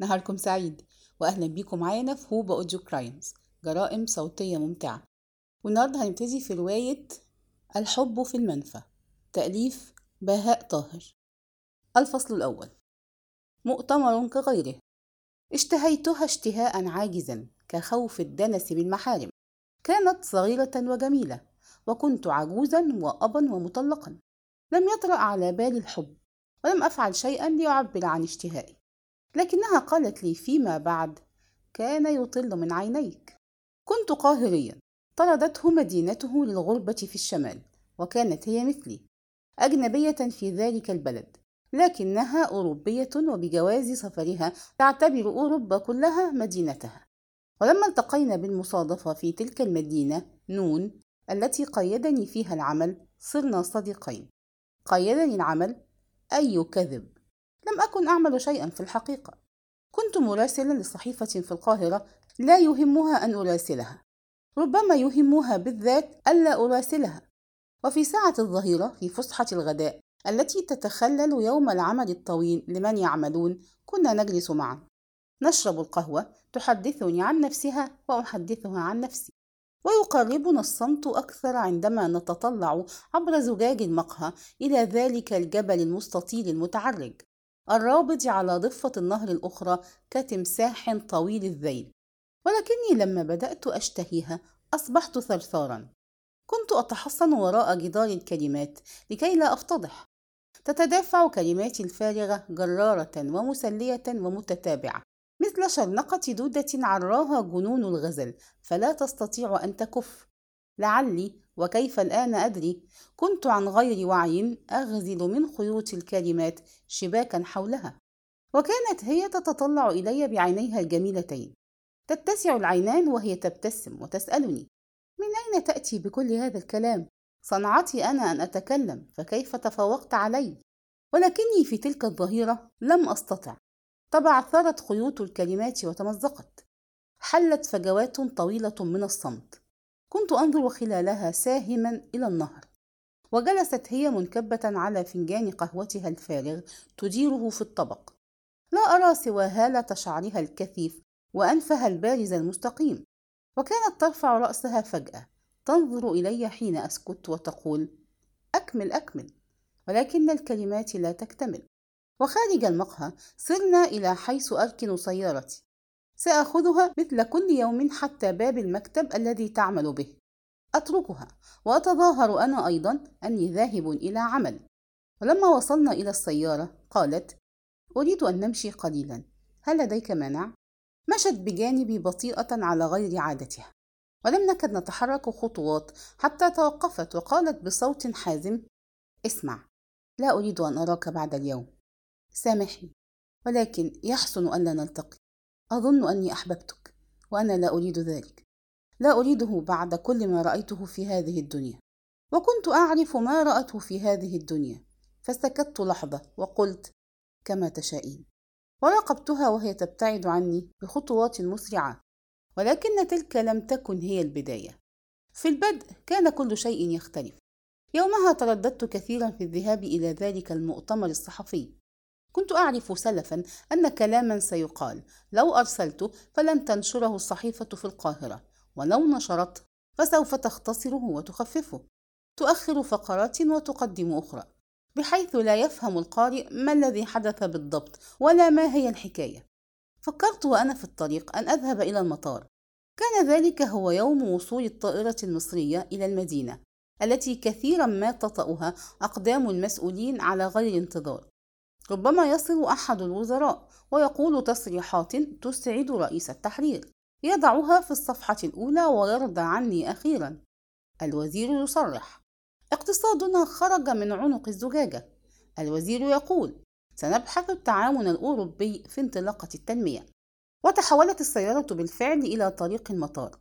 نهاركم سعيد. وأهلا بيكم معانا في هوبا Audio Crimes جرائم صوتية ممتعة. والنهاردة هنبتدي في رواية الحب في المنفى. تأليف بهاء طاهر. الفصل الأول. مؤتمر كغيره. اشتهيتها اشتهاء عاجزا كخوف الدنس بالمحارم. كانت صغيرة وجميلة. وكنت عجوزا وأبا ومطلقا. لم يطرأ على بالي الحب. ولم أفعل شيئا ليعبر عن اشتهائي. لكنها قالت لي فيما بعد كان يطل من عينيك. كنت قاهريا. طردته مدينته للغربة في الشمال وكانت هي مثلي أجنبية في ذلك البلد لكنها أوروبية وبجواز سفرها تعتبر أوروبا كلها مدينتها. ولما التقينا بالمصادفة في تلك المدينة نون التي قيدني فيها العمل صرنا صديقين. قيدني العمل أي كذب؟ لم أكن أعمل شيئا في الحقيقة. كنت مراسلا لصحيفة في القاهرة لا يهمها أن أراسلها. ربما يهمها بالذات ألا أراسلها. وفي ساعة الظهيرة في فسحة الغداء التي تتخلل يوم العمل الطويل لمن يعملون كنا نجلس معا. نشرب القهوة تحدثني عن نفسها وأحدثها عن نفسي. ويقربنا الصمت أكثر عندما نتطلع عبر زجاج المقهى إلى ذلك الجبل المستطيل المتعرج. الرابض على ضفة النهر الأخرى كتمساح طويل الذيل. ولكني لما بدأت أشتهيها أصبحت ثرثارا. كنت أتحصن وراء جدار الكلمات لكي لا أفتضح. تتدافع كلماتي الفارغة جرارة ومسلية ومتتابعة مثل شرنقة دودة عراها جنون الغزل فلا تستطيع أن تكف. لعلي وكيف الآن أدري. كنت عن غير وعي أغزل من خيوط الكلمات شباكا حولها. وكانت هي تتطلع إلي بعينيها الجميلتين. تتسع العينان وهي تبتسم وتسألني من أين تأتي بكل هذا الكلام؟ صنعتي أنا أن أتكلم فكيف تفوقت علي؟ ولكني في تلك الظهيرة لم أستطع. تبعثرت خيوط الكلمات وتمزقت. حلت فجوات طويلة من الصمت. كنت أنظر خلالها ساهما إلى النهر وجلست هي منكبة على فنجان قهوتها الفارغ تديره في الطبق. لا أرى سوى هالة شعرها الكثيف وأنفها البارز المستقيم وكانت ترفع رأسها فجأة تنظر إلي حين أسكت وتقول أكمل أكمل ولكن الكلمات لا تكتمل. وخارج المقهى سرنا إلى حيث أركن سيارتي. سآخذها مثل كل يوم حتى باب المكتب الذي تعمل به. أتركها وأتظاهر أنا أيضا أني ذاهب إلى عمل. ولما وصلنا إلى السيارة قالت أريد أن نمشي قليلا. هل لديك مانع؟ مشت بجانبي بطيئة على غير عادتها. ولم نكد نتحرك خطوات حتى توقفت وقالت بصوت حازم اسمع لا أريد أن أراك بعد اليوم. سامحني ولكن يحسن ألا نلتقي. أظن أني أحببتك وأنا لا أريد ذلك. لا أريده بعد كل ما رأيته في هذه الدنيا. وكنت أعرف ما رأته في هذه الدنيا. فسكت لحظة وقلت كما تشائين. وراقبتها وهي تبتعد عني بخطوات مسرعة ولكن تلك لم تكن هي البداية. في البدء كان كل شيء يختلف. يومها ترددت كثيرا في الذهاب إلى ذلك المؤتمر الصحفي. كنت أعرف سلفا أن كلاما سيقال لو أرسلته فلن تنشره الصحيفة في القاهرة ولو نشرته فسوف تختصره وتخففه. تؤخر فقرات وتقدم أخرى بحيث لا يفهم القارئ ما الذي حدث بالضبط ولا ما هي الحكاية. فكرت وأنا في الطريق أن أذهب إلى المطار. كان ذلك هو يوم وصول الطائرة المصرية إلى المدينة التي كثيرا ما تطأها أقدام المسؤولين على غير انتظار. ربما يصل أحد الوزراء ويقول تصريحات تسعد رئيس التحرير. يضعها في الصفحة الأولى ويرضى عني أخيرا. الوزير يصرح. اقتصادنا خرج من عنق الزجاجة. الوزير يقول سنبحث التعاون الأوروبي في انطلاقة التنمية. وتحولت السيارة بالفعل إلى طريق المطار.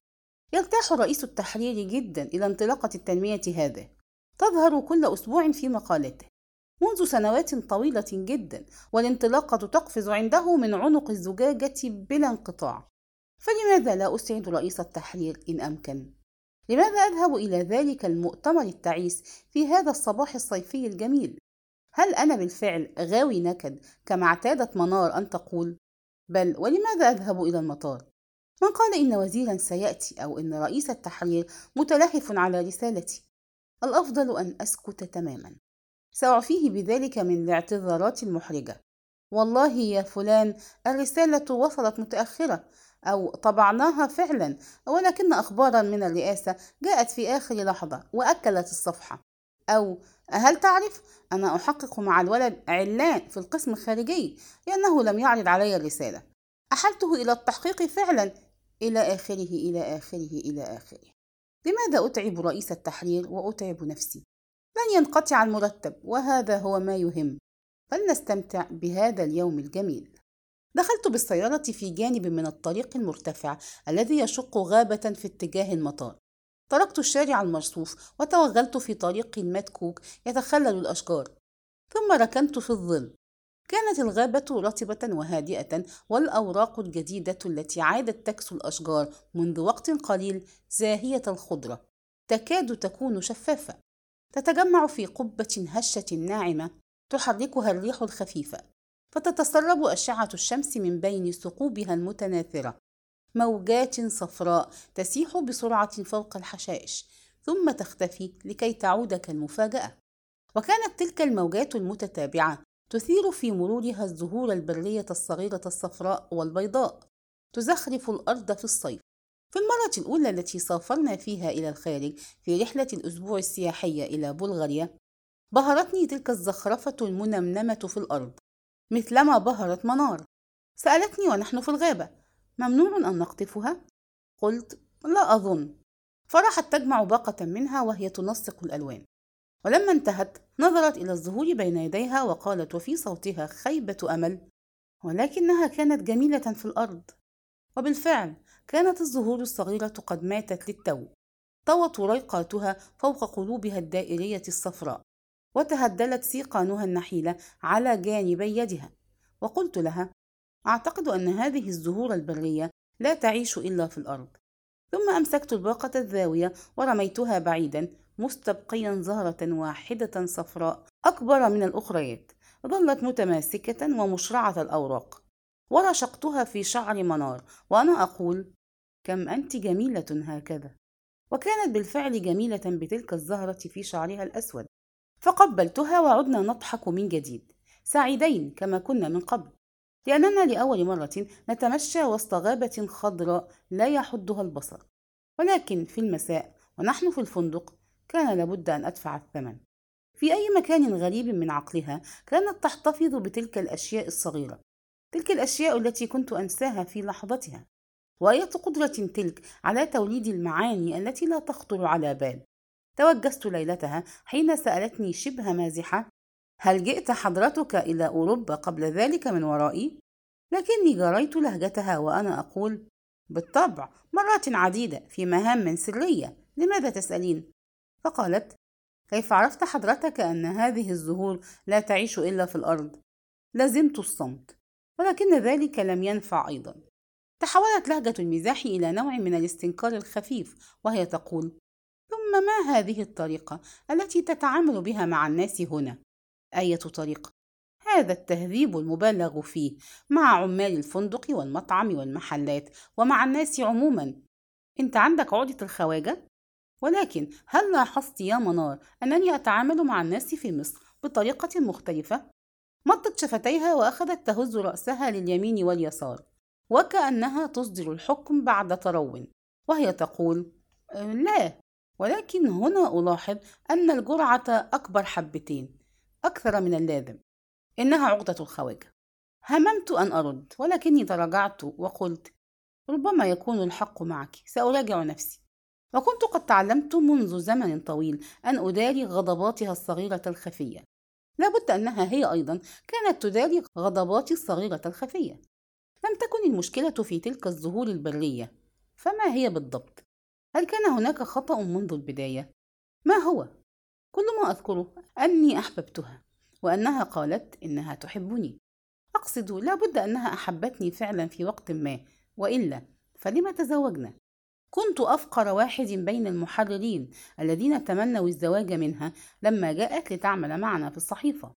يرتاح رئيس التحرير جدا إلى انطلاقة التنمية هذه. تظهر كل أسبوع في مقالته منذ سنوات طويلة جدا والانطلاقة تقفز عنده من عنق الزجاجة بلا انقطاع فلماذا لا أسعد رئيس التحرير إن أمكن؟ لماذا أذهب إلى ذلك المؤتمر التعيس في هذا الصباح الصيفي الجميل؟ هل أنا بالفعل غاوي نكد كما اعتادت منار أن تقول؟ بل ولماذا أذهب إلى المطار؟ من قال إن وزيرا سيأتي أو إن رئيس التحرير متلهف على رسالتي الأفضل أن أسكت تماما سأعفيه بذلك من الاعتذارات المحرجة. والله يا فلان الرسالة وصلت متأخرة أو طبعناها فعلا ولكن أخبارا من الرئاسة جاءت في آخر لحظة وأكلت الصفحة. أو هل تعرف أنا أحقق مع الولد علان في القسم الخارجي لأنه لم يعرض علي الرسالة. أحلته إلى التحقيق فعلا إلى آخره إلى آخره إلى آخره. لماذا أتعب رئيس التحرير وأتعب نفسي؟ لن ينقطع المرتب وهذا هو ما يهم. فلنستمتع بهذا اليوم الجميل. دخلت بالسيارة في جانب من الطريق المرتفع الذي يشق غابة في اتجاه المطار. تركت الشارع المرصوف وتوغلت في طريق مدكوك يتخلل الأشجار. ثم ركنت في الظل. كانت الغابة رطبة وهادئة والأوراق الجديدة التي عادت تكسو الأشجار منذ وقت قليل زاهية الخضرة. تكاد تكون شفافة. تتجمع في قبة هشة ناعمة تحركها الريح الخفيفة فتتسرب أشعة الشمس من بين ثقوبها المتناثرة. موجات صفراء تسيح بسرعة فوق الحشائش ثم تختفي لكي تعود كالمفاجأة. وكانت تلك الموجات المتتابعة تثير في مرورها الزهور البرية الصغيرة الصفراء والبيضاء تزخرف الأرض في الصيف. في المرة الأولى التي سافرنا فيها إلى الخارج في رحلة الأسبوع السياحية إلى بلغاريا بهرتني تلك الزخرفة المنمنمة في الأرض مثلما بهرت منار. سألتني ونحن في الغابة ممنوع أن نقطفها؟ قلت لا أظن. فراحت تجمع باقة منها وهي تنسق الألوان. ولما انتهت نظرت إلى الزهور بين يديها وقالت وفي صوتها خيبة أمل ولكنها كانت جميلة في الأرض. وبالفعل كانت الزهور الصغيرة قد ماتت للتو. طوت ريقاتها فوق قلوبها الدائرية الصفراء وتهدلت سيقانها النحيلة على جانبي يدها. وقلت لها أعتقد أن هذه الزهور البرية لا تعيش إلا في الأرض. ثم أمسكت الباقة الزاوية ورميتها بعيدا مستبقيا زهرة واحدة صفراء أكبر من الأخريات. ظلت متماسكة ومشرعة الأوراق. ورشقتها في شعر منار وأنا أقول كم أنت جميلة هكذا. وكانت بالفعل جميلة بتلك الزهرة في شعرها الأسود. فقبلتها وعدنا نضحك من جديد. سعيدين كما كنا من قبل. لأننا لأول مرة نتمشى وسط غابة خضراء لا يحدها البصر. ولكن في المساء ونحن في الفندق كان لابد أن أدفع الثمن. في أي مكان غريب من عقلها كانت تحتفظ بتلك الأشياء الصغيرة. تلك الأشياء التي كنت أنساها في لحظتها وأية قدرة تلك على توليد المعاني التي لا تخطر على بال توجست ليلتها حين سألتني شبه مازحة هل جئت حضرتك إلى أوروبا قبل ذلك من ورائي؟ لكني جريت لهجتها وأنا أقول بالطبع مرات عديدة في مهام سرية لماذا تسألين؟ فقالت كيف عرفت حضرتك أن هذه الزهور لا تعيش إلا في الأرض؟ لزمت الصمت ولكن ذلك لم ينفع أيضا تحولت لهجة المزاح إلى نوع من الاستنكار الخفيف وهي تقول ثم ما هذه الطريقة التي تتعامل بها مع الناس هنا؟ أية طريقة؟ هذا التهذيب المبالغ فيه مع عمال الفندق والمطعم والمحلات ومع الناس عموما أنت عندك عقدة الخواجة ولكن هل لاحظت يا منار أنني أتعامل مع الناس في مصر بطريقة مختلفة؟ مطت شفتيها وأخذت تهز رأسها لليمين واليسار وكأنها تصدر الحكم بعد ترو وهي تقول لا ولكن هنا ألاحظ أن الجرعة أكبر حبتين أكثر من اللازم إنها عقدة الخواجة. هممت أن أرد ولكني تراجعت وقلت ربما يكون الحق معك سأراجع نفسي. وكنت قد تعلمت منذ زمن طويل أن أداري غضباتها الصغيرة الخفية. لابد أنها هي أيضا كانت تداري غضباتي الصغيرة الخفية لم تكن المشكلة في تلك الزهور البرية فما هي بالضبط؟ هل كان هناك خطأ منذ البداية؟ ما هو؟ كل ما أذكره أني أحببتها وأنها قالت إنها تحبني أقصد لابد أنها أحبتني فعلا في وقت ما وإلا فلما تزوجنا كنت أفقر واحد بين المحررين الذين تمنوا الزواج منها لما جاءت لتعمل معنا في الصحيفة.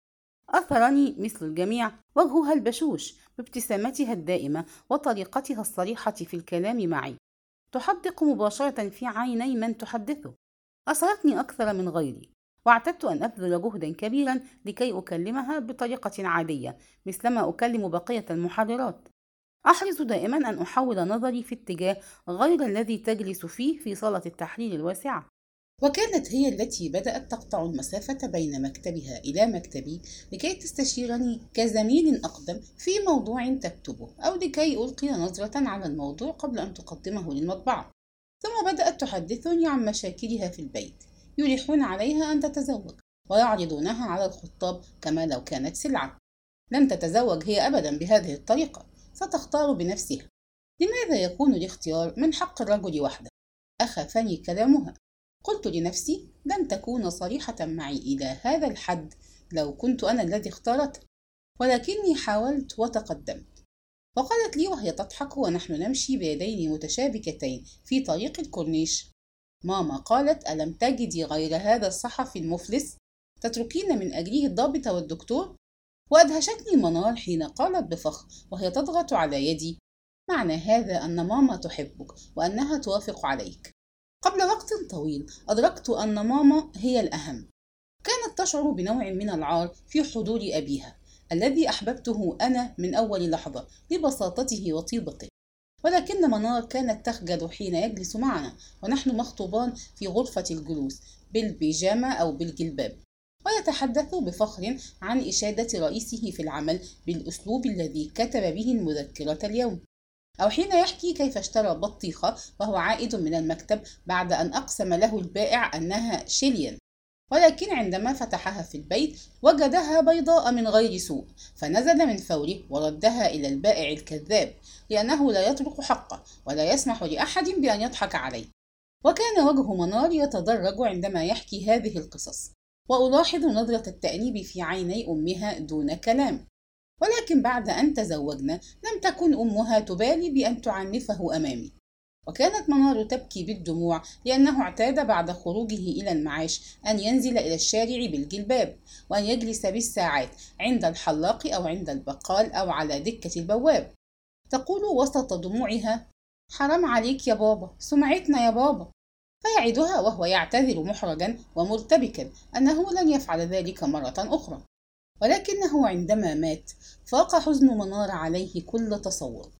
أثرني مثل الجميع وجهها البشوش بابتسامتها الدائمة وطريقتها الصريحة في الكلام معي. تحدق مباشرة في عيني من تحدثه. أثرتني أكثر من غيري واعتدت أن أبذل جهدا كبيرا لكي أكلمها بطريقة عادية مثلما أكلم بقية المحررات. أحرص دائما أن أحول نظري في اتجاه غير الذي تجلس فيه في صالة التحرير الواسعة وكانت هي التي بدأت تقطع المسافة بين مكتبها إلى مكتبي لكي تستشيرني كزميل أقدم في موضوع تكتبه أو لكي ألقي نظرة على الموضوع قبل أن تقدمه للمطبعة ثم بدأت تحدثني عن مشاكلها في البيت يلحون عليها أن تتزوج ويعرضونها على الخطاب كما لو كانت سلعة. لن تتزوج هي أبدا بهذه الطريقة. ستختار بنفسها. لماذا يكون الاختيار من حق الرجل وحده؟ أخافني كلامها. قلت لنفسي لن تكون صريحة معي إلى هذا الحد لو كنت أنا الذي اختارته ولكني حاولت وتقدمت. وقالت لي وهي تضحك ونحن نمشي بيدين متشابكتين في طريق الكورنيش. ماما قالت ألم تجدي غير هذا الصحفي المفلس؟ تتركين من أجله الضابط والدكتور؟ وأدهشتني منار حين قالت بفخر وهي تضغط على يدي. معنى هذا أن ماما تحبك وأنها توافق عليك. قبل وقت طويل أدركت أن ماما هي الأهم. كانت تشعر بنوع من العار في حضور أبيها الذي أحببته أنا من أول لحظة لبساطته وطيبته. ولكن منار كانت تخجل حين يجلس معنا ونحن مخطوبان في غرفة الجلوس بالبيجامة أو بالجلباب. ويتحدث بفخر عن إشادة رئيسه في العمل بالأسلوب الذي كتب به المذكرة اليوم. أو حين يحكي كيف اشترى بطيخة وهو عائد من المكتب بعد أن أقسم له البائع أنها شيليان. ولكن عندما فتحها في البيت وجدها بيضاء من غير سوء فنزل من فوره وردها إلى البائع الكذاب لأنه لا يترك حقه ولا يسمح لأحد بأن يضحك عليه. وكان وجه منار يتدرج عندما يحكي هذه القصص. وألاحظ نظرة التأنيب في عيني أمها دون كلام. ولكن بعد أن تزوجنا لم تكن أمها تبالي بأن تعنفه أمامي. وكانت منار تبكي بالدموع لأنه اعتاد بعد خروجه إلى المعاش أن ينزل إلى الشارع بالجلباب وأن يجلس بالساعات عند الحلاق أو عند البقال أو على دكة البواب. تقول وسط دموعها حرام عليك يا بابا سمعتنا يا بابا. فيعدها وهو يعتذر محرجا ومرتبكا أنه لن يفعل ذلك مرة أخرى. ولكنه عندما مات فاق حزن منار عليه كل تصور.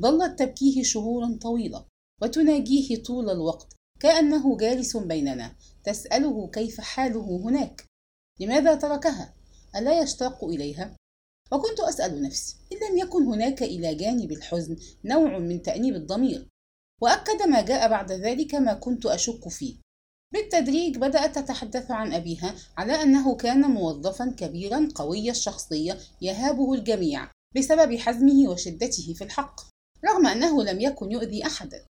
ظلت تبكيه شهورا طويلة وتناجيه طول الوقت كأنه جالس بيننا. تسأله كيف حاله هناك؟ لماذا تركها؟ ألا يشتاق إليها؟ وكنت أسأل نفسي إن لم يكن هناك إلى جانب الحزن نوع من تأنيب الضمير؟ وأكد ما جاء بعد ذلك ما كنت أشك فيه. بالتدريج بدأت تتحدث عن أبيها على أنه كان موظفا كبيرا قوي الشخصية يهابه الجميع بسبب حزمه وشدته في الحق رغم أنه لم يكن يؤذي أحدا.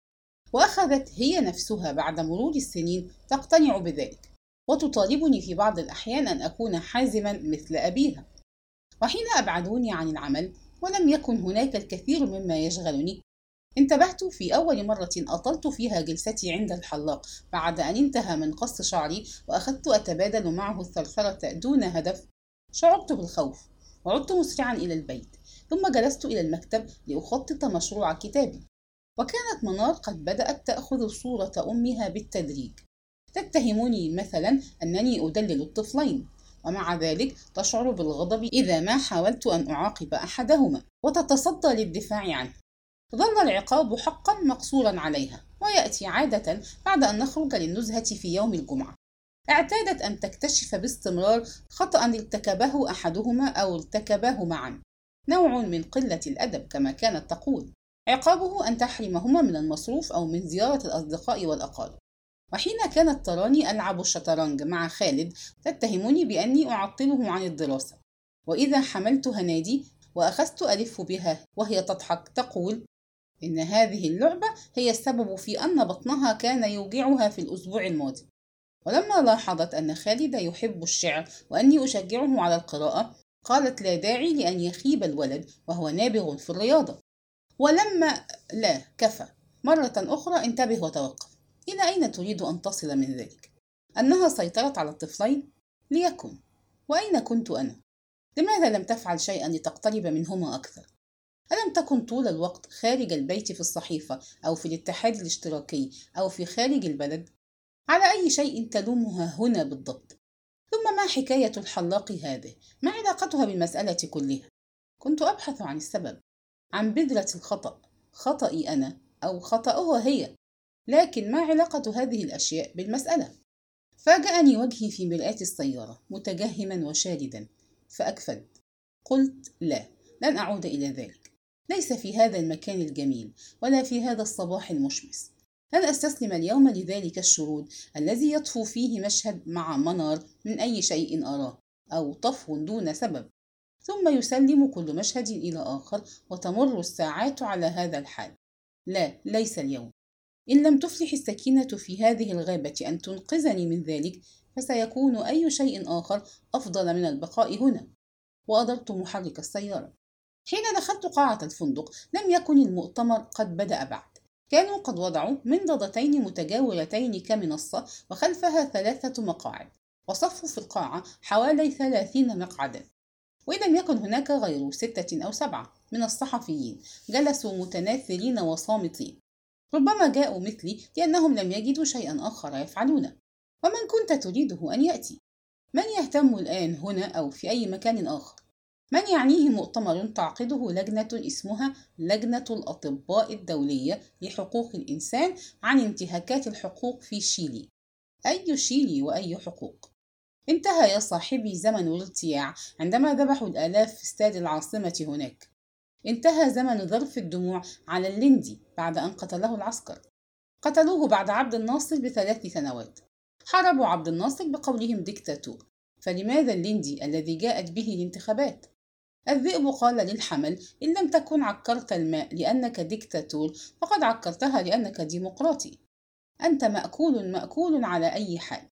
وأخذت هي نفسها بعد مرور السنين تقتنع بذلك وتطالبني في بعض الأحيان أن أكون حازما مثل أبيها. وحين أبعدوني عن العمل ولم يكن هناك الكثير مما يشغلني انتبهت في أول مرة أطلت فيها جلستي عند الحلاق بعد أن انتهى من قص شعري وأخذت أتبادل معه الثرثرة دون هدف شعرت بالخوف وعدت مسرعا إلى البيت ثم جلست إلى المكتب لأخطط مشروع كتابي. وكانت منار قد بدأت تأخذ صورة أمها بالتدريج. تتهمني مثلا أنني أدلل الطفلين ومع ذلك تشعر بالغضب إذا ما حاولت أن أعاقب أحدهما وتتصدى للدفاع عنه. ظل العقاب حقا مقصورا عليها ويأتي عادة بعد أن نخرج للنزهة في يوم الجمعة. اعتادت أن تكتشف باستمرار خطأ ارتكبه أحدهما أو ارتكباه معا. نوع من قلة الأدب كما كانت تقول عقابه أن تحرمهما من المصروف أو من زيارة الأصدقاء والأقارب. وحين كانت تراني ألعب الشطرنج مع خالد تتهمني بأني أعطله عن الدراسة. وإذا حملتها نادي وأخذت ألف بها وهي تضحك تقول إن هذه اللعبة هي السبب في أن بطنها كان يوجعها في الأسبوع الماضي ولما لاحظت أن خالد يحب الشعر وأني أشجعه على القراءة قالت لا داعي لأن يخيب الولد وهو نابغ في الرياضة ولما لا كفى مرة أخرى انتبه وتوقف إلى أين تريد أن تصل من ذلك؟ أنها سيطرت على الطفلين؟ ليكن وأين كنت أنا؟ لماذا لم تفعل شيئا لتقترب منهما أكثر؟ ألم تكن طول الوقت خارج البيت في الصحيفة أو في الاتحاد الاشتراكي أو في خارج البلد؟ على أي شيء تلومها هنا بالضبط؟ ثم ما حكاية الحلاق هذه؟ ما علاقتها بالمسألة كلها؟ كنت أبحث عن السبب عن بذرة الخطأ خطئي أنا أو خطأها هي لكن ما علاقة هذه الأشياء بالمسألة؟ فاجأني وجهي في مرآة السيارة متجهما وشاردا فأكفد قلت لا لن أعود إلى ذلك ليس في هذا المكان الجميل ولا في هذا الصباح المشمس. لن أستسلم اليوم لذلك الشرود الذي يطفو فيه مشهد مع منار من أي شيء أراه أو طفو دون سبب؟ ثم يسلم كل مشهد إلى آخر وتمر الساعات على هذا الحال. لا ليس اليوم. إن لم تفلح السكينة في هذه الغابة أن تنقذني من ذلك فسيكون أي شيء آخر أفضل من البقاء هنا. وأدرت محرك السيارة. حين دخلت قاعة الفندق لم يكن المؤتمر قد بدأ بعد. كانوا قد وضعوا منضدتين متجاورتين كمنصة وخلفها ثلاثة مقاعد وصفوا في القاعة حوالي ثلاثين مقعدا. وإن لم يكن هناك غير ستة أو سبعة من الصحفيين جلسوا متناثرين وصامتين. ربما جاءوا مثلي لأنهم لم يجدوا شيئا آخر يفعلونه. ومن كنت تريده أن يأتي؟ من يهتم الآن هنا أو في أي مكان آخر؟ من يعنيه مؤتمر تعقده لجنة اسمها لجنة الأطباء الدولية لحقوق الإنسان عن انتهاكات الحقوق في شيلي. أي شيلي وأي حقوق؟ انتهى يا صاحبي زمن الارتياع عندما ذبحوا الآلاف في استاد العاصمة هناك. انتهى زمن ظرف الدموع على اللندي بعد أن قتله العسكر. قتلوه بعد عبد الناصر بثلاث سنوات. حاربوا عبد الناصر بقولهم ديكتاتور. فلماذا اللندي الذي جاءت به الانتخابات؟ الذئب قال للحمل إن لم تكن عكرت الماء لأنك ديكتاتور فقد عكرتها لأنك ديمقراطي. أنت مأكول مأكول على أي حال.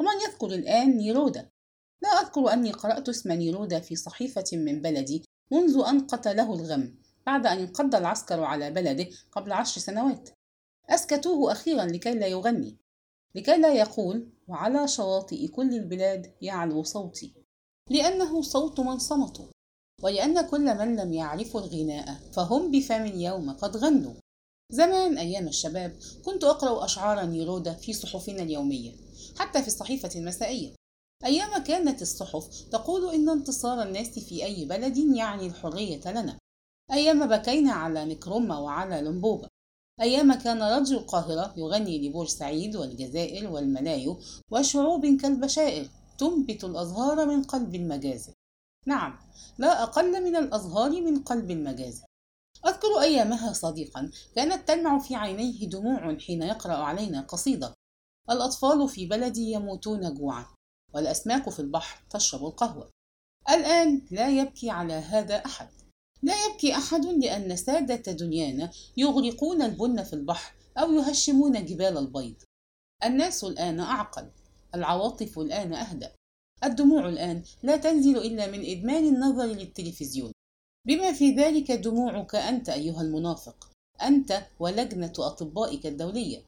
ومن يذكر الآن نيرودا. لا أذكر أني قرأت اسم نيرودا في صحيفة من بلدي منذ أن قتله الغم بعد أن انقض العسكر على بلده قبل عشر سنوات. أسكتوه أخيرا لكي لا يغني لكي لا يقول وعلى شواطئ كل البلاد يعلو صوتي. لأنه صوت من صمتوا. ولأن كل من لم يعرفوا الغناء فهم بفم اليوم قد غنوا. زمان أيام الشباب كنت أقرأ أشعار نيرودا في صحفنا اليومية حتى في الصحيفة المسائية. أيام كانت الصحف تقول إن انتصار الناس في أي بلد يعني الحرية لنا. أيام بكينا على نكروما وعلى لمبوبا أيام كان رجل القاهرة يغني لبورسعيد والجزائر والملايو وشعوب كالبشائر تنبت الأزهار من قلب المجازر. نعم لا أقل من الأزهار من قلب المجازر أذكر أيامها صديقا كانت تلمع في عينيه دموع حين يقرأ علينا قصيدة. الأطفال في بلدي يموتون جوعا والأسماك في البحر تشرب القهوة. الآن لا يبكي على هذا أحد. لا يبكي أحد لأن سادة دنيانا يغرقون البن في البحر أو يهشمون جبال البيض. الناس الآن أعقل العواطف الآن أهدأ الدموع الآن لا تنزل إلا من إدمان النظر للتلفزيون. بما في ذلك دموعك أنت أيها المنافق. أنت ولجنة أطبائك الدولية.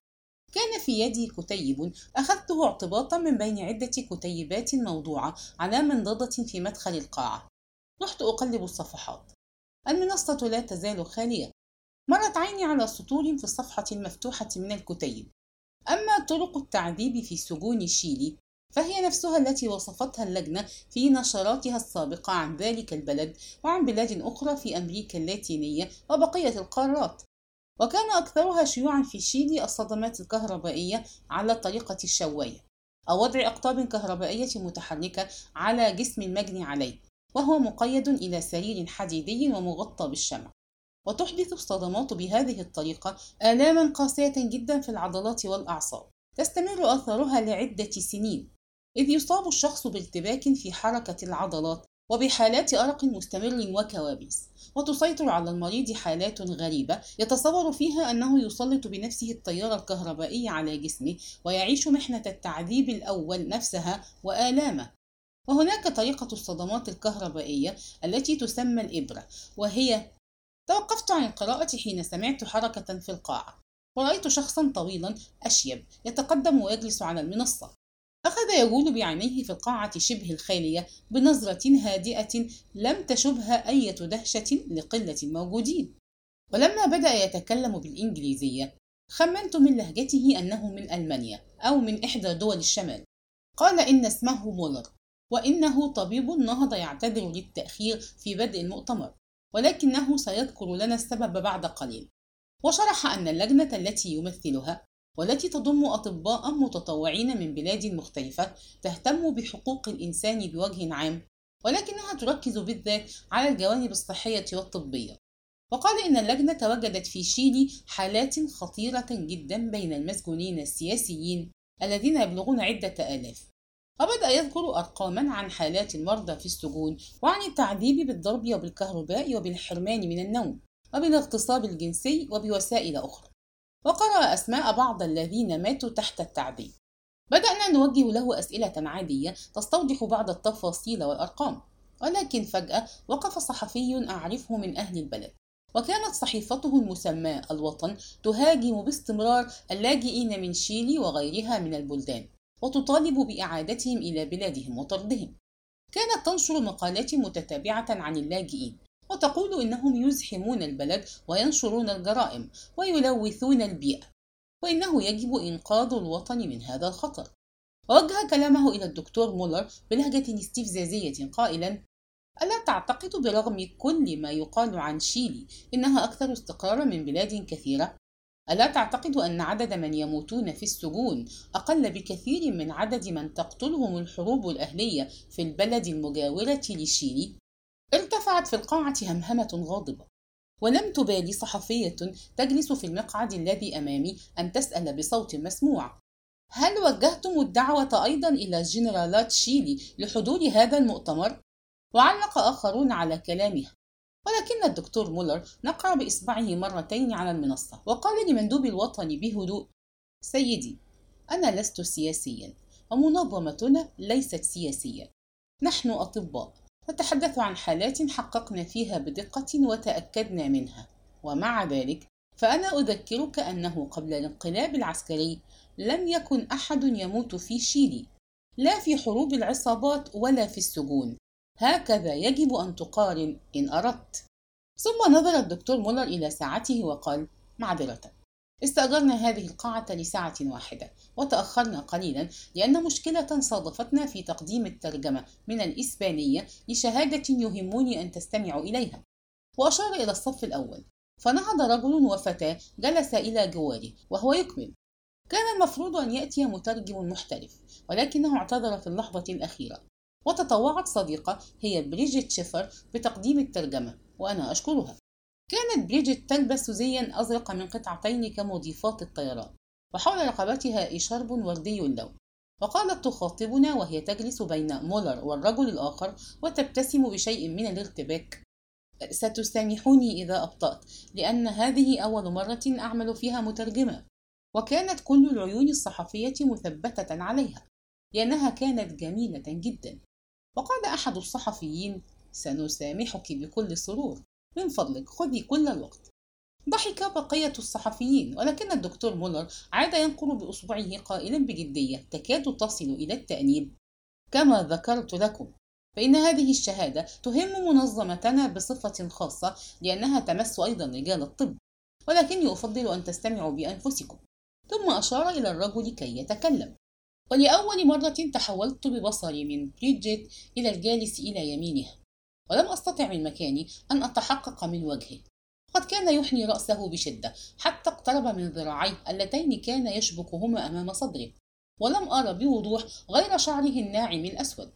كان في يدي كتيب أخذته اعتباطا من بين عدة كتيبات موضوعة على منضدة في مدخل القاعة. رحت أقلب الصفحات. المنصة لا تزال خالية. مرت عيني على سطور في الصفحة المفتوحة من الكتيب. أما طرق التعذيب في سجون شيلي فهي نفسها التي وصفتها اللجنة في نشراتها السابقة عن ذلك البلد وعن بلاد أخرى في أمريكا اللاتينية وبقية القارات. وكان أكثرها شيوعا في شيلي الصدمات الكهربائية على طريقة الشواية أو وضع أقطاب كهربائية متحركة على جسم المجني عليه وهو مقيد إلى سرير حديدي ومغطى بالشمع. وتحدث الصدمات بهذه الطريقة آلاما قاسية جدا في العضلات والأعصاب. تستمر آثارها لعدة سنين. إذ يصاب الشخص بارتباك في حركة العضلات وبحالات أرق مستمر وكوابيس وتسيطر على المريض حالات غريبة يتصور فيها أنه يسلط بنفسه التيار الكهربائي على جسمه ويعيش محنة التعذيب الأول نفسها وآلامه. وهناك طريقة الصدمات الكهربائية التي تسمى الإبرة وهي توقفت عن القراءة حين سمعت حركة في القاعة ورأيت شخصا طويلا أشيب يتقدم ويجلس على المنصة. أخذ يجول بعينيه في القاعة شبه الخالية بنظرة هادئة لم تشبها أي دهشة لقلة الموجودين. ولما بدأ يتكلم بالإنجليزية خمنت من لهجته أنه من ألمانيا أو من إحدى دول الشمال. قال إن اسمه مولر وإنه طبيب نهض يعتذر للتأخير في بدء المؤتمر ولكنه سيذكر لنا السبب بعد قليل. وشرح أن اللجنة التي يمثلها والتي تضم أطباء متطوعين من بلاد مختلفة تهتم بحقوق الإنسان بوجه عام ولكنها تركز بالذات على الجوانب الصحية والطبية. وقال إن اللجنة وجدت في شيلي حالات خطيرة جدا بين المسجونين السياسيين الذين يبلغون عدة آلاف. وبدأ يذكر أرقاما عن حالات المرضى في السجون وعن التعذيب بالضرب وبالكهرباء وبالحرمان من النوم وبالاغتصاب الجنسي وبوسائل أخرى. وقرأ أسماء بعض الذين ماتوا تحت التعذيب بدأنا نوجه له أسئلة عادية تستوضح بعض التفاصيل والأرقام ولكن فجأة وقف صحفي أعرفه من أهل البلد وكانت صحيفته المسماة الوطن تهاجم باستمرار اللاجئين من شيلي وغيرها من البلدان وتطالب بإعادتهم إلى بلادهم وطردهم. كانت تنشر مقالات متتابعة عن اللاجئين وتقول إنهم يزحمون البلد وينشرون الجرائم ويلوثون البيئة وإنه يجب إنقاذ الوطن من هذا الخطر ووجه كلامه إلى الدكتور مولر بلهجة استفزازية قائلا ألا تعتقد برغم كل ما يقال عن شيلي إنها أكثر استقرارا من بلاد كثيرة؟ ألا تعتقد أن عدد من يموتون في السجون أقل بكثير من عدد من تقتلهم الحروب الأهلية في البلد المجاورة لشيلي؟ ارتفعت في القاعة همهمة غاضبة ولم تبالي صحفية تجلس في المقعد الذي أمامي أن تسأل بصوت مسموع. هل وجهتم الدعوة أيضا إلى جنرالات شيلي لحضور هذا المؤتمر؟ وعلق آخرون على كلامها. ولكن الدكتور مولر نقر بإصبعه مرتين على المنصة وقال لمندوب الوطن بهدوء سيدي أنا لست سياسيا ومنظمتنا ليست سياسية نحن أطباء. نتحدث عن حالات حققنا فيها بدقة وتأكدنا منها. ومع ذلك فأنا أذكرك أنه قبل الانقلاب العسكري لم يكن أحد يموت في شيلي لا في حروب العصابات ولا في السجون. هكذا يجب أن تقارن إن أردت. ثم نظر الدكتور مولر إلى ساعته وقال معذرة. استأجرنا هذه القاعة لساعة واحدة وتأخرنا قليلا لأن مشكلة صادفتنا في تقديم الترجمة من الإسبانية لشهادة يهمني أن تستمعوا إليها. وأشار إلى الصف الأول فنهض رجل وفتاة جلس إلى جواره وهو يكمل. كان المفروض أن يأتي مترجم محترف ولكنه اعتذر في اللحظة الأخيرة. وتطوعت صديقة هي بريجيت شيفر بتقديم الترجمة وأنا أشكرها. كانت بريجيت تلبس زيا أزرق من قطعتين كمضيفات الطيران وحول رقبتها إشارب وردي اللون وقالت تخاطبنا وهي تجلس بين مولر والرجل الآخر وتبتسم بشيء من الارتباك. ستسامحوني إذا أبطأت لأن هذه أول مرة أعمل فيها مترجمة. وكانت كل العيون الصحفية مثبتة عليها. لأنها كانت جميلة جدا. وقال أحد الصحفيين سنسامحك بكل سرور. من فضلك خذي كل الوقت. ضحك بقية الصحفيين ولكن الدكتور مولر عاد ينقر بأصبعه قائلا بجدية تكاد تصل إلى التأنيب. كما ذكرت لكم فإن هذه الشهادة تهم منظمتنا بصفة خاصة لأنها تمس أيضا رجال الطب. ولكني أفضل أن تستمعوا بأنفسكم. ثم أشار إلى الرجل كي يتكلم. ولأول مرة تحولت ببصري من بريدجيت إلى الجالس إلى يمينها ولم أستطع من مكاني أن أتحقق من وجهه. قد كان يحني رأسه بشدة حتى اقترب من ذراعيه اللتين كان يشبكهما أمام صدره ولم أرى بوضوح غير شعره الناعم الأسود.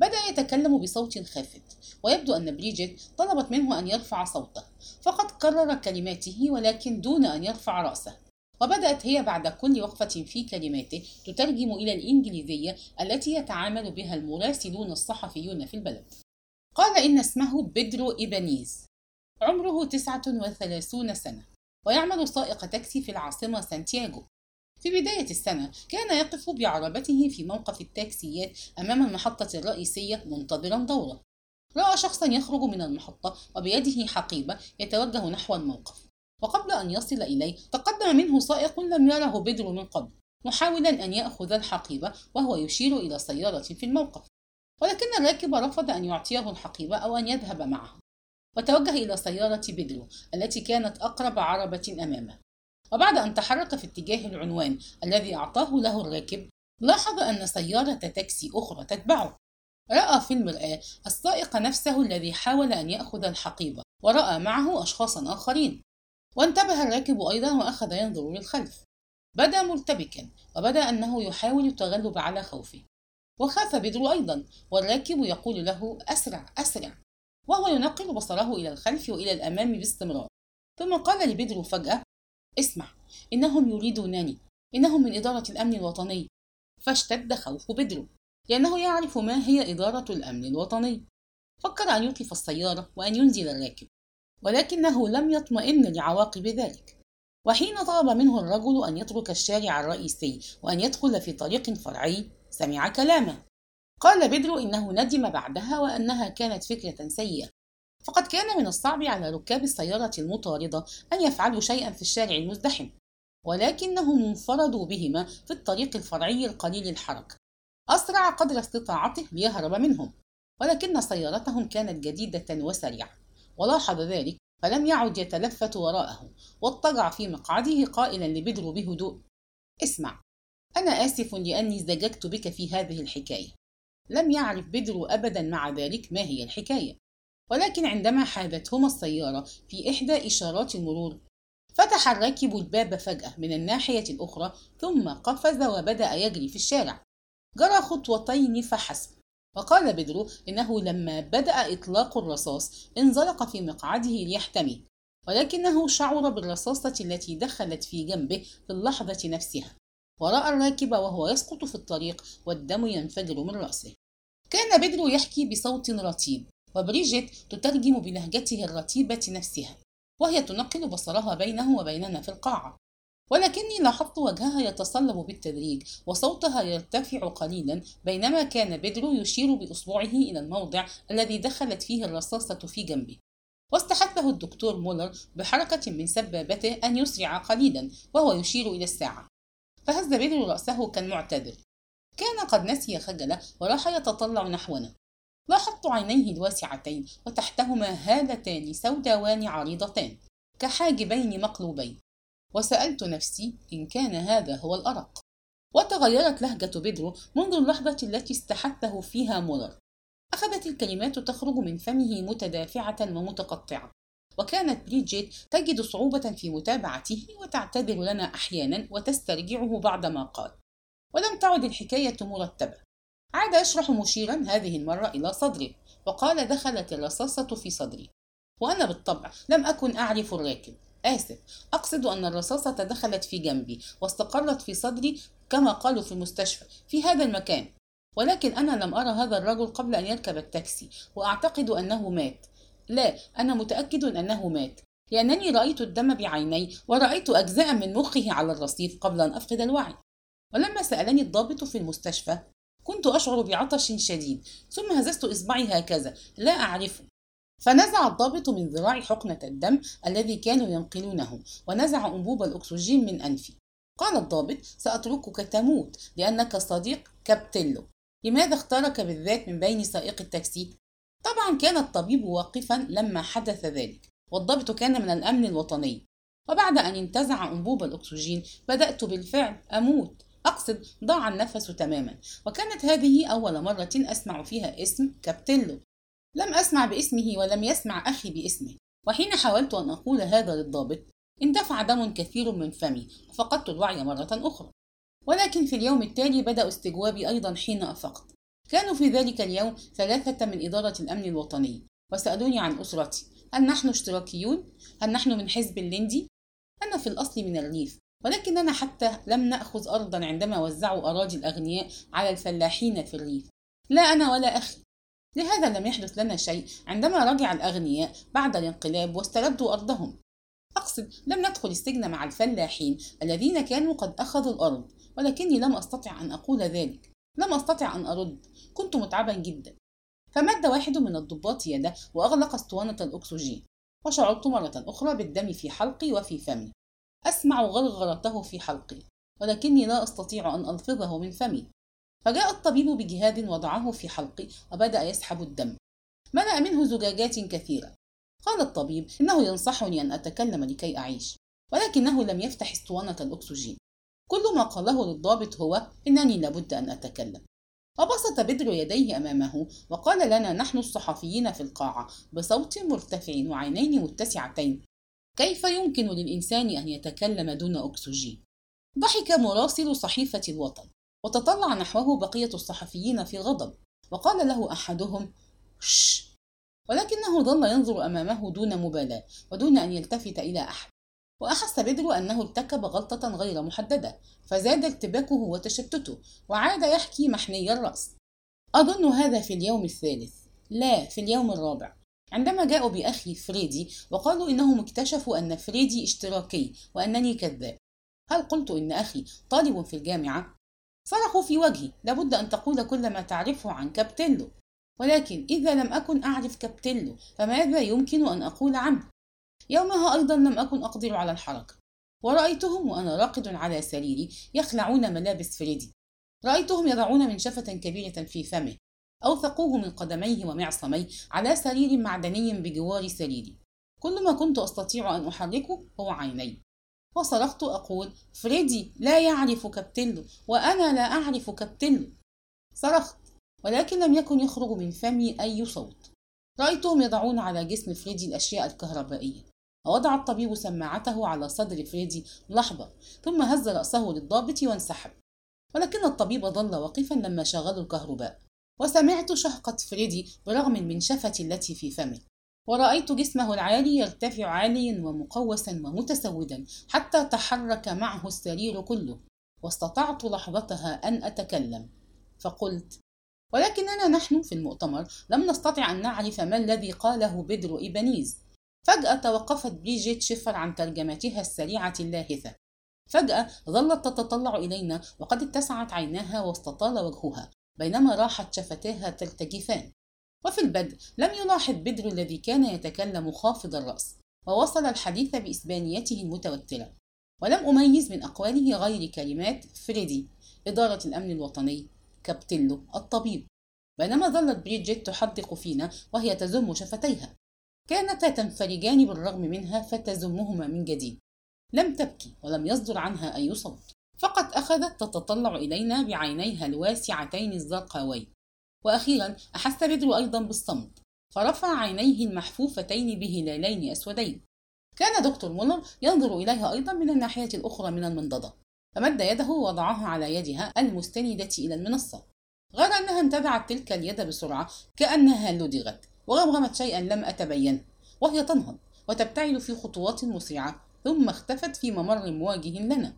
بدأ يتكلم بصوت خافت ويبدو أن بريجيت طلبت منه أن يرفع صوته فقد كرر كلماته ولكن دون أن يرفع رأسه. وبدأت هي بعد كل وقفة في كلماته تترجم إلى الإنجليزية التي يتعامل بها المراسلون الصحفيون في البلد. قال إن اسمه بيدرو إيبانيز عمره تسعة وثلاثون سنة ويعمل سائق تاكسي في العاصمة سانتياغو. في بداية السنة كان يقف بعربته في موقف التاكسيات أمام المحطة الرئيسية منتظرا دورة. رأى شخصا يخرج من المحطة وبيده حقيبة يتوجه نحو الموقف. وقبل أن يصل إليه تقدم منه سائق لم يره بدر من قبل محاولا أن يأخذ الحقيبة وهو يشير إلى سيارة في الموقف. ولكن الراكب رفض أن يعطيه الحقيبة أو أن يذهب معه وتوجه إلى سيارة بيدرو التي كانت أقرب عربة أمامه. وبعد أن تحرك في اتجاه العنوان الذي أعطاه له الراكب لاحظ أن سيارة تاكسي أخرى تتبعه. رأى في المرآة السائق نفسه الذي حاول أن يأخذ الحقيبة ورأى معه أشخاصا آخرين. وانتبه الراكب أيضا وأخذ ينظر للخلف. بدا مرتبكا وبدا أنه يحاول التغلب على خوفه. وخاف بدر أيضا والراكب يقول له أسرع أسرع. وهو ينقل بصره إلى الخلف وإلى الأمام باستمرار. ثم قال لبدر فجأة اسمع إنهم يريدونني. إنهم من إدارة الأمن الوطني. فاشتد خوف بدر لأنه يعرف ما هي إدارة الأمن الوطني. فكر أن يطلق السيارة وأن ينزل الراكب ولكنه لم يطمئن لعواقب ذلك. وحين طلب منه الرجل أن يترك الشارع الرئيسي وأن يدخل في طريق فرعي سمع كلامه. قال بدر إنه ندم بعدها وأنها كانت فكرة سيئة. فقد كان من الصعب على ركاب السيارة المطاردة أن يفعلوا شيئا في الشارع المزدحم ولكنهم انفردوا بهما في الطريق الفرعي القليل الحركة أسرع قدر استطاعته ليهرب منهم ولكن سيارتهم كانت جديدة وسريعة. ولاحظ ذلك فلم يعد يتلفت وراءه واضطجع في مقعده قائلا لبدر بهدوء اسمع أنا آسف لأني زججت بك في هذه الحكاية. لم يعرف بدر أبدا مع ذلك ما هي الحكاية. ولكن عندما حاذتهما السيارة في إحدى إشارات المرور فتح الراكب الباب فجأة من الناحية الأخرى ثم قفز وبدأ يجري في الشارع. جرى خطوتين فحسب وقال بدر إنه لما بدأ إطلاق الرصاص انزلق في مقعده ليحتمي ولكنه شعر بالرصاصة التي دخلت في جنبه في اللحظة نفسها. ورأى الراكب وهو يسقط في الطريق والدم ينفجر من رأسه. كان بدر يحكي بصوت رتيب وبريجيت تترجم بلهجته الرتيبة نفسها وهي تنقل بصرها بينه وبيننا في القاعة. ولكني لاحظت وجهها يتصلب بالتدريج وصوتها يرتفع قليلا بينما كان بدر يشير بإصبعه إلى الموضع الذي دخلت فيه الرصاصة في جنبه. واستحثه الدكتور مولر بحركة من سبابته أن يسرع قليلا وهو يشير إلى الساعة. فهز رأسه كالمعتذر كان قد نسي خجله وراح يتطلع نحونا. لاحظت عينيه الواسعتين وتحتهما هالتان سوداوان عريضتان كحاجبين مقلوبين. وسألت نفسي إن كان هذا هو الأرق. وتغيرت لهجة بيدرو منذ اللحظة التي استحثه فيها مولر أخذت الكلمات تخرج من فمه متدافعة ومتقطعة. وكانت بريجيت تجد صعوبة في متابعته وتعتذر لنا أحيانا وتسترجعه بعض ما قال. ولم تعد الحكاية مرتبة. عاد يشرح مشيرا هذه المرة إلى صدره وقال دخلت الرصاصة في صدري. وأنا بالطبع لم أكن أعرف الراكب. آسف. أقصد أن الرصاصة دخلت في جنبي واستقرت في صدري كما قالوا في المستشفى في هذا المكان. ولكن أنا لم أرى هذا الرجل قبل أن يركب التاكسي وأعتقد أنه مات. لا أنا متأكد أنه مات. لأنني رأيت الدم بعيني ورأيت أجزاء من مخه على الرصيف قبل أن أفقد الوعي. ولما سألني الضابط في المستشفى كنت أشعر بعطش شديد ثم هززت إصبعي هكذا لا أعرفه. فنزع الضابط من ذراعي حقنة الدم الذي كانوا ينقلونه ونزع أنبوب الأكسجين من أنفي. قال الضابط سأتركك تموت لأنك صديق كابتيلو. لماذا اختارك بالذات من بين سائق التاكسي؟ طبعا كان الطبيب واقفا لما حدث ذلك والضابط كان من الأمن الوطني. وبعد أن انتزع أنبوب الأكسجين بدأت بالفعل أموت. أقصد ضاع النفس تماما. وكانت هذه أول مرة أسمع فيها اسم كابتيلو. لم أسمع باسمه ولم يسمع أخي باسمه. وحين حاولت أن أقول هذا للضابط اندفع دم كثير من فمي وفقدت الوعي مرة أخرى. ولكن في اليوم التالي بدأ استجوابي أيضا حين أفقت. كانوا في ذلك اليوم ثلاثة من إدارة الأمن الوطني. وسألوني عن أسرتي. هل نحن اشتراكيون؟ هل نحن من حزب الليندي؟ أنا في الأصل من الريف. ولكننا حتى لم نأخذ أرضا عندما وزعوا أراضي الأغنياء على الفلاحين في الريف. لا أنا ولا أخي. لهذا لم يحدث لنا شيء عندما رجع الأغنياء بعد الانقلاب واستردوا أرضهم. أقصد لم ندخل السجن مع الفلاحين الذين كانوا قد أخذوا الأرض. ولكني لم أستطع أن أقول ذلك. لم أستطع أن أرد. كنت متعبا جدا. فمد واحد من الضباط يده وأغلق أسطوانة الأكسجين وشعرت مرة أخرى بالدم في حلقي وفي فمي. أسمع غرغرته في حلقي ولكني لا أستطيع أن ألفظه من فمي. فجاء الطبيب بجهاز وضعه في حلقي وبدأ يسحب الدم. ملأ منه زجاجات كثيرة. قال الطبيب إنه ينصحني أن أتكلم لكي أعيش ولكنه لم يفتح أسطوانة الأكسجين. كل ما قاله للضابط هو إنني لابد أن أتكلم. وبسط بدر يديه أمامه وقال لنا نحن الصحفيين في القاعة بصوت مرتفع وعينين متسعتين. كيف يمكن للإنسان أن يتكلم دون أكسجين؟ ضحك مراسل صحيفة الوطن وتطلع نحوه بقية الصحفيين في غضب وقال له أحدهم ولكنه ظل ينظر أمامه دون مبالاة ودون أن يلتفت إلى أحد. وأحس بدر أنه ارتكب غلطة غير محددة فزاد ارتباكه وتشتته وعاد يحكي محني الرأس. أظن هذا في اليوم الثالث. لا في اليوم الرابع. عندما جاءوا بأخي فريدي وقالوا إنهم اكتشفوا أن فريدي اشتراكي وأنني كذاب. هل قلت إن أخي طالب في الجامعة؟ صرخوا في وجهي. لابد أن تقول كل ما تعرفه عن كابتيلو. ولكن إذا لم أكن أعرف كابتيلو فماذا يمكن أن أقول عنه؟ يومها أيضا لم أكن أقدر على الحركة. ورأيتهم وأنا راقد على سريري يخلعون ملابس فريدي. رأيتهم يضعون منشفة كبيرة في فمه أوثقوه من قدميه ومعصميه على سرير معدني بجوار سريري. كل ما كنت أستطيع أن أحركه هو عيني. وصرخت أقول فريدي لا يعرف كابتيلو وأنا لا أعرف كابتيلو صرخت ولكن لم يكن يخرج من فمي أي صوت. رأيتهم يضعون على جسم فريدي الأشياء الكهربائية. ووضع الطبيب سماعته على صدر فريدي لحظة ثم هز رأسه للضابط وانسحب. ولكن الطبيب ظل واقفا لما شغلوا الكهرباء. وسمعت شهقة فريدي برغم المنشفة التي في فمه. ورأيت جسمه العالي يرتفع عاليا ومقوسا ومتسودا حتى تحرك معه السرير كله. واستطعت لحظتها أن أتكلم. فقلت ولكننا نحن في المؤتمر لم نستطع أن نعرف ما الذي قاله بدر إبانيز فجأة توقفت بريجيت شفر عن ترجمتها السريعة اللاهثة. فجأة ظلت تتطلع إلينا وقد اتسعت عيناها واستطال وجهها بينما راحت شفتاها ترتجفان وفي البدء لم يلاحظ بدر الذي كان يتكلم خافض الرأس ووصل الحديث بإسبانيته المتوترة. ولم أميز من أقواله غير كلمات فريدي إدارة الأمن الوطني كابتيلو الطبيب. بينما ظلت بريدجيت تحدق فينا وهي تزم شفتيها. كانتا تنفرجان بالرغم منها فتزمهما من جديد. لم تبكي ولم يصدر عنها أي صوت. فقط أخذت تتطلع إلينا بعينيها الواسعتين الزرقاوين وأخيرا أحس بدر أيضا بالصمت. فرفع عينيه المحفوفتين بهلالين أسودين. كان دكتور مولر ينظر إليها أيضا من الناحية الأخرى من المنضدة. فمد يده ووضعها على يدها المستندة إلى المنصة. غير أنها انتزعت تلك اليد بسرعة كأنها لدغت. وغمغمت شيئا لم أتبينه وهي تنهض وتبتعد في خطوات مسرعة ثم اختفت في ممر مواجه لنا.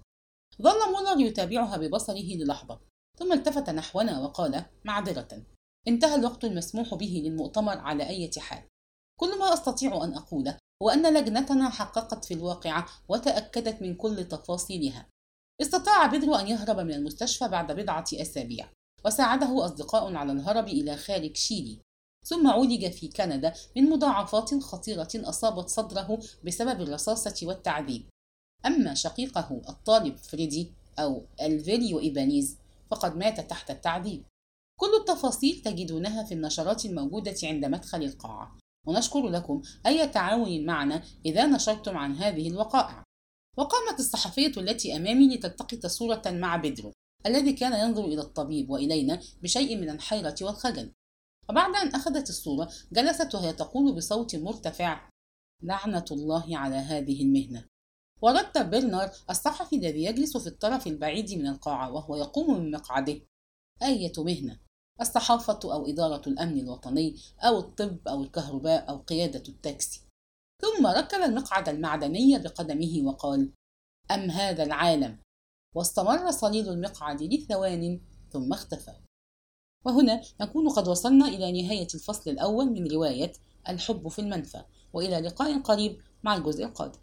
ظل مولر يتابعها ببصره للحظة ثم التفت نحونا وقال معذرة. انتهى الوقت المسموح به للمؤتمر على أي حال. كل ما أستطيع أن أقوله هو أن لجنتنا حققت في الواقعة وتأكدت من كل تفاصيلها. استطاع بيدرو أن يهرب من المستشفى بعد بضعة أسابيع وساعده أصدقاء على الهرب إلى خارج شيلي. ثم عولج في كندا من مضاعفات خطيرة أصابت صدره بسبب الرصاصة والتعذيب. أما شقيقه الطالب فريدي أو الفيليو إيبانيز فقد مات تحت التعذيب. كل التفاصيل تجدونها في النشرات الموجودة عند مدخل القاعة. ونشكر لكم أي تعاون معنا إذا نشرتم عن هذه الوقائع. وقامت الصحفية التي أمامي لتلتقط صورة مع بدرو الذي كان ينظر إلى الطبيب وإلينا بشيء من الحيرة والخجل. وبعد أن أخذت الصورة جلست وهي تقول بصوت مرتفع لعنة الله على هذه المهنة. ورد برنر الصحفي الذي يجلس في الطرف البعيد من القاعة وهو يقوم من مقعده. أية مهنة الصحافة أو إدارة الأمن الوطني أو الطب أو الكهرباء أو قيادة التاكسي. ثم ركب المقعد المعدني بقدمه وقال أم هذا العالم؟ واستمر صليل المقعد لثوان ثم اختفى. وهنا نكون قد وصلنا إلى نهاية الفصل الأول من رواية الحب في المنفى وإلى لقاء قريب مع الجزء القادم.